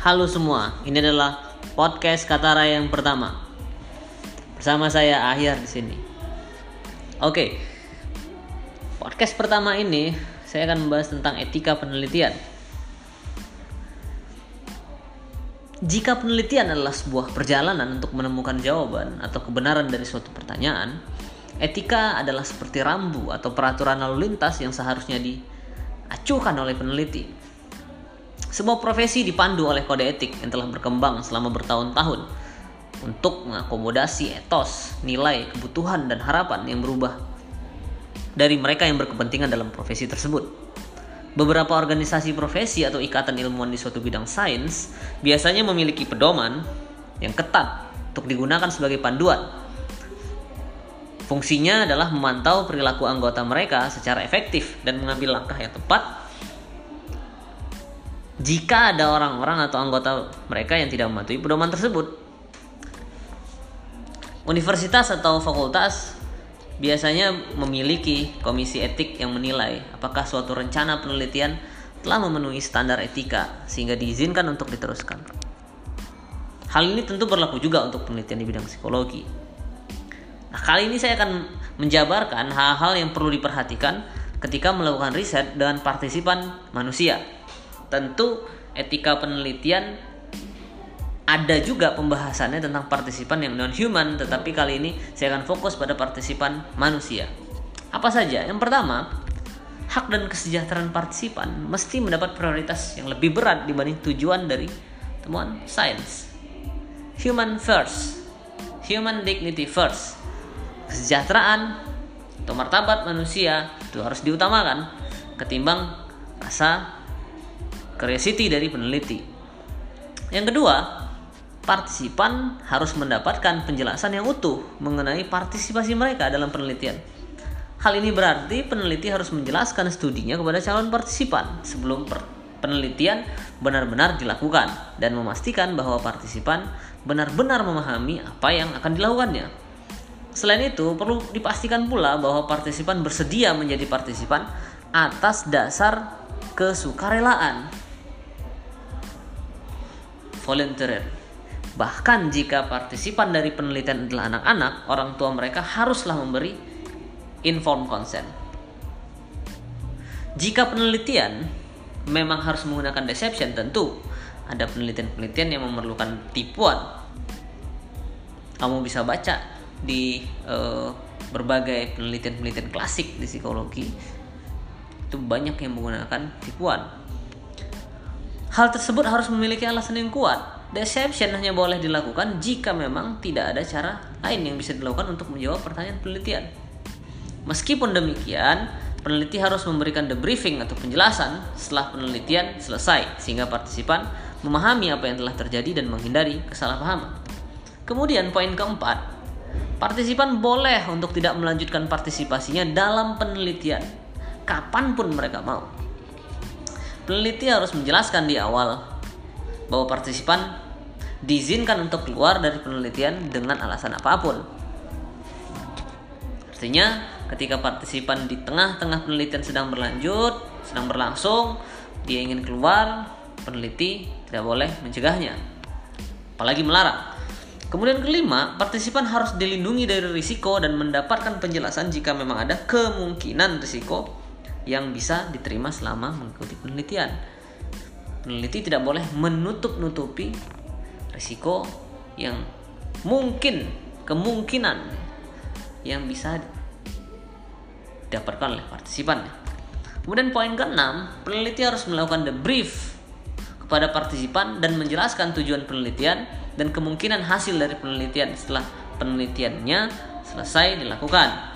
Halo semua, ini adalah podcast Katara yang pertama. Bersama saya Ahyar di sini. Oke. Podcast pertama ini saya akan membahas tentang etika penelitian. Jika penelitian adalah sebuah perjalanan untuk menemukan jawaban atau kebenaran dari suatu pertanyaan, etika adalah seperti rambu atau peraturan lalu lintas yang seharusnya diacuhkan oleh peneliti. Sebuah profesi dipandu oleh kode etik yang telah berkembang selama bertahun-tahun untuk mengakomodasi etos, nilai, kebutuhan, dan harapan yang berubah dari mereka yang berkepentingan dalam profesi tersebut. Beberapa organisasi profesi atau ikatan ilmuwan di suatu bidang sains biasanya memiliki pedoman yang ketat untuk digunakan sebagai panduan. Fungsinya adalah memantau perilaku anggota mereka secara efektif dan mengambil langkah yang tepat jika ada orang-orang atau anggota mereka yang tidak mematuhi pedoman tersebut. Universitas atau fakultas biasanya memiliki komisi etik yang menilai apakah suatu rencana penelitian telah memenuhi standar etika sehingga diizinkan untuk diteruskan. Hal ini tentu berlaku juga untuk penelitian di bidang psikologi. Nah, kali ini saya akan menjabarkan hal-hal yang perlu diperhatikan ketika melakukan riset dengan partisipan manusia tentu etika penelitian ada juga pembahasannya tentang partisipan yang non human tetapi kali ini saya akan fokus pada partisipan manusia. Apa saja? Yang pertama hak dan kesejahteraan partisipan mesti mendapat prioritas yang lebih berat dibanding tujuan dari temuan sains. Human first human dignity first. Kesejahteraan atau martabat manusia itu harus diutamakan ketimbang rasa curiosity dari peneliti. Yang kedua, partisipan harus mendapatkan penjelasan yang utuh mengenai partisipasi mereka dalam penelitian. Hal ini berarti peneliti harus menjelaskan studinya kepada calon partisipan sebelum penelitian benar-benar dilakukan dan memastikan bahwa partisipan benar-benar memahami apa yang akan dilakukannya. Selain itu, perlu dipastikan pula bahwa partisipan bersedia menjadi partisipan atas dasar kesukarelaan volunteer. Bahkan jika partisipan dari penelitian adalah anak-anak, orang tua mereka haruslah memberi informed consent. Jika penelitian memang harus menggunakan deception, tentu ada penelitian-penelitian yang memerlukan tipuan. Kamu bisa baca di uh, berbagai penelitian-penelitian klasik di psikologi itu banyak yang menggunakan tipuan Hal tersebut harus memiliki alasan yang kuat. Deception hanya boleh dilakukan jika memang tidak ada cara lain yang bisa dilakukan untuk menjawab pertanyaan penelitian. Meskipun demikian, peneliti harus memberikan debriefing atau penjelasan setelah penelitian selesai sehingga partisipan memahami apa yang telah terjadi dan menghindari kesalahpahaman. Kemudian poin keempat, partisipan boleh untuk tidak melanjutkan partisipasinya dalam penelitian kapan pun mereka mau peneliti harus menjelaskan di awal bahwa partisipan diizinkan untuk keluar dari penelitian dengan alasan apa pun. Artinya, ketika partisipan di tengah-tengah penelitian sedang berlanjut, sedang berlangsung, dia ingin keluar, peneliti tidak boleh mencegahnya, apalagi melarang. Kemudian kelima, partisipan harus dilindungi dari risiko dan mendapatkan penjelasan jika memang ada kemungkinan risiko yang bisa diterima selama mengikuti penelitian. Peneliti tidak boleh menutup-nutupi risiko yang mungkin kemungkinan yang bisa didapatkan oleh partisipan. Kemudian poin keenam, peneliti harus melakukan debrief kepada partisipan dan menjelaskan tujuan penelitian dan kemungkinan hasil dari penelitian setelah penelitiannya selesai dilakukan.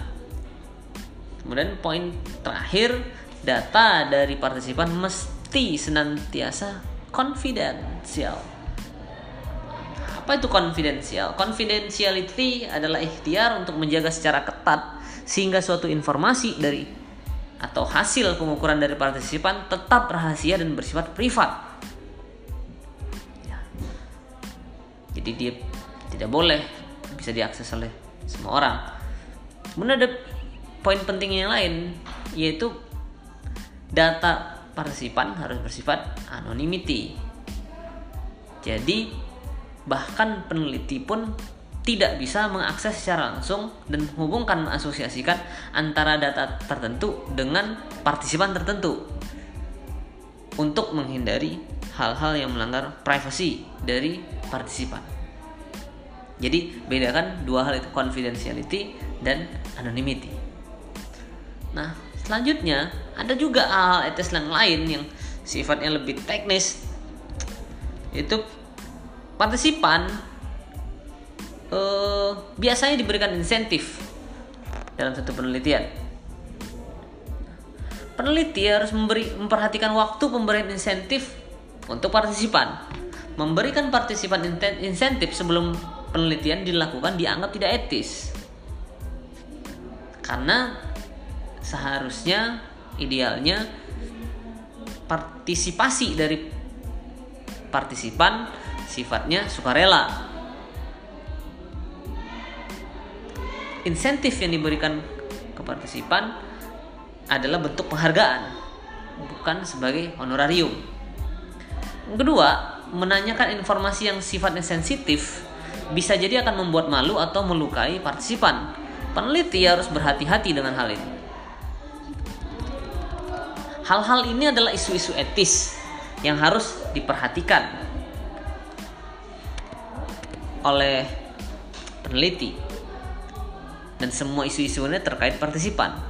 Kemudian poin terakhir, data dari partisipan mesti senantiasa confidential. Apa itu confidential? Confidentiality adalah ikhtiar untuk menjaga secara ketat sehingga suatu informasi dari atau hasil pengukuran dari partisipan tetap rahasia dan bersifat privat. Ya. Jadi dia tidak boleh bisa diakses oleh semua orang. Kemudian ada poin penting yang lain yaitu data partisipan harus bersifat anonymity. Jadi bahkan peneliti pun tidak bisa mengakses secara langsung dan menghubungkan mengasosiasikan antara data tertentu dengan partisipan tertentu untuk menghindari hal-hal yang melanggar privasi dari partisipan. Jadi bedakan dua hal itu confidentiality dan anonymity. Nah, selanjutnya ada juga hal-hal etis yang lain yang sifatnya lebih teknis. Itu partisipan eh, biasanya diberikan insentif dalam satu penelitian. Peneliti harus memberi memperhatikan waktu pemberian insentif untuk partisipan. Memberikan partisipan insentif sebelum penelitian dilakukan dianggap tidak etis. Karena seharusnya idealnya partisipasi dari partisipan sifatnya sukarela. Insentif yang diberikan ke partisipan adalah bentuk penghargaan, bukan sebagai honorarium. Kedua, menanyakan informasi yang sifatnya sensitif bisa jadi akan membuat malu atau melukai partisipan. Peneliti harus berhati-hati dengan hal ini. Hal-hal ini adalah isu-isu etis yang harus diperhatikan oleh peneliti dan semua isu-isu ini terkait partisipan.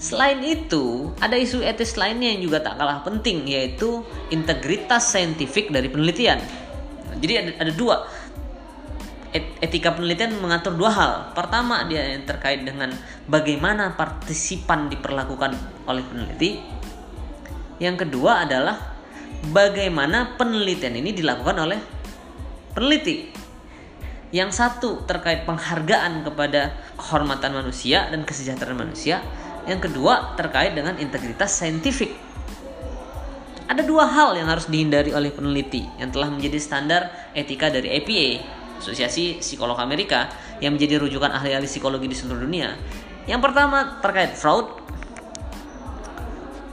Selain itu, ada isu etis lainnya yang juga tak kalah penting yaitu integritas saintifik dari penelitian. Jadi ada, ada dua etika penelitian mengatur dua hal. Pertama dia yang terkait dengan bagaimana partisipan diperlakukan oleh peneliti. Yang kedua adalah bagaimana penelitian ini dilakukan oleh peneliti. Yang satu terkait penghargaan kepada kehormatan manusia dan kesejahteraan manusia. Yang kedua terkait dengan integritas saintifik. Ada dua hal yang harus dihindari oleh peneliti yang telah menjadi standar etika dari APA, Asosiasi Psikolog Amerika, yang menjadi rujukan ahli-ahli psikologi di seluruh dunia. Yang pertama terkait fraud.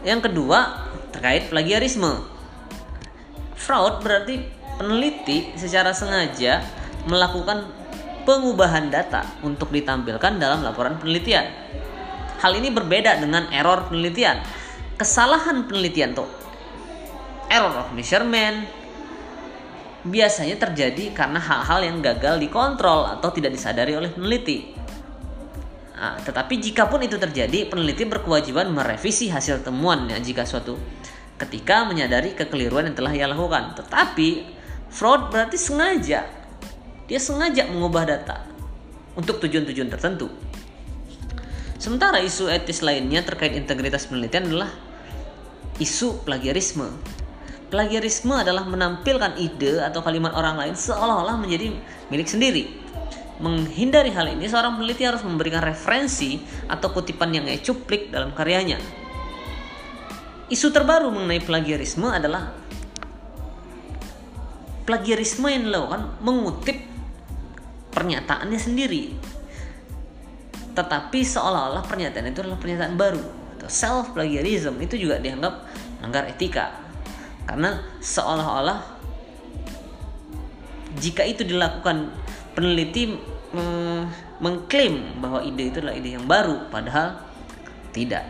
Yang kedua terkait plagiarisme. Fraud berarti peneliti secara sengaja melakukan pengubahan data untuk ditampilkan dalam laporan penelitian. Hal ini berbeda dengan error penelitian. Kesalahan penelitian tuh error of measurement biasanya terjadi karena hal-hal yang gagal dikontrol atau tidak disadari oleh peneliti. Nah, tetapi jika pun itu terjadi, peneliti berkewajiban merevisi hasil temuannya jika suatu ketika menyadari kekeliruan yang telah ia lakukan. Tetapi fraud berarti sengaja dia sengaja mengubah data untuk tujuan-tujuan tertentu. Sementara isu etis lainnya terkait integritas penelitian adalah isu plagiarisme. Plagiarisme adalah menampilkan ide atau kalimat orang lain seolah-olah menjadi milik sendiri. Menghindari hal ini, seorang peneliti harus memberikan referensi atau kutipan yang cuplik dalam karyanya. Isu terbaru mengenai plagiarisme adalah plagiarisme yang dilakukan mengutip pernyataannya sendiri. Tetapi seolah-olah pernyataan itu adalah pernyataan baru atau self plagiarism itu juga dianggap melanggar etika. Karena seolah-olah jika itu dilakukan peneliti mm, mengklaim bahwa ide itu adalah ide yang baru padahal tidak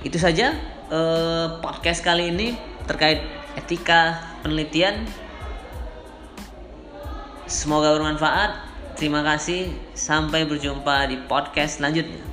itu saja eh, podcast kali ini terkait etika penelitian Semoga bermanfaat. Terima kasih. Sampai berjumpa di podcast selanjutnya.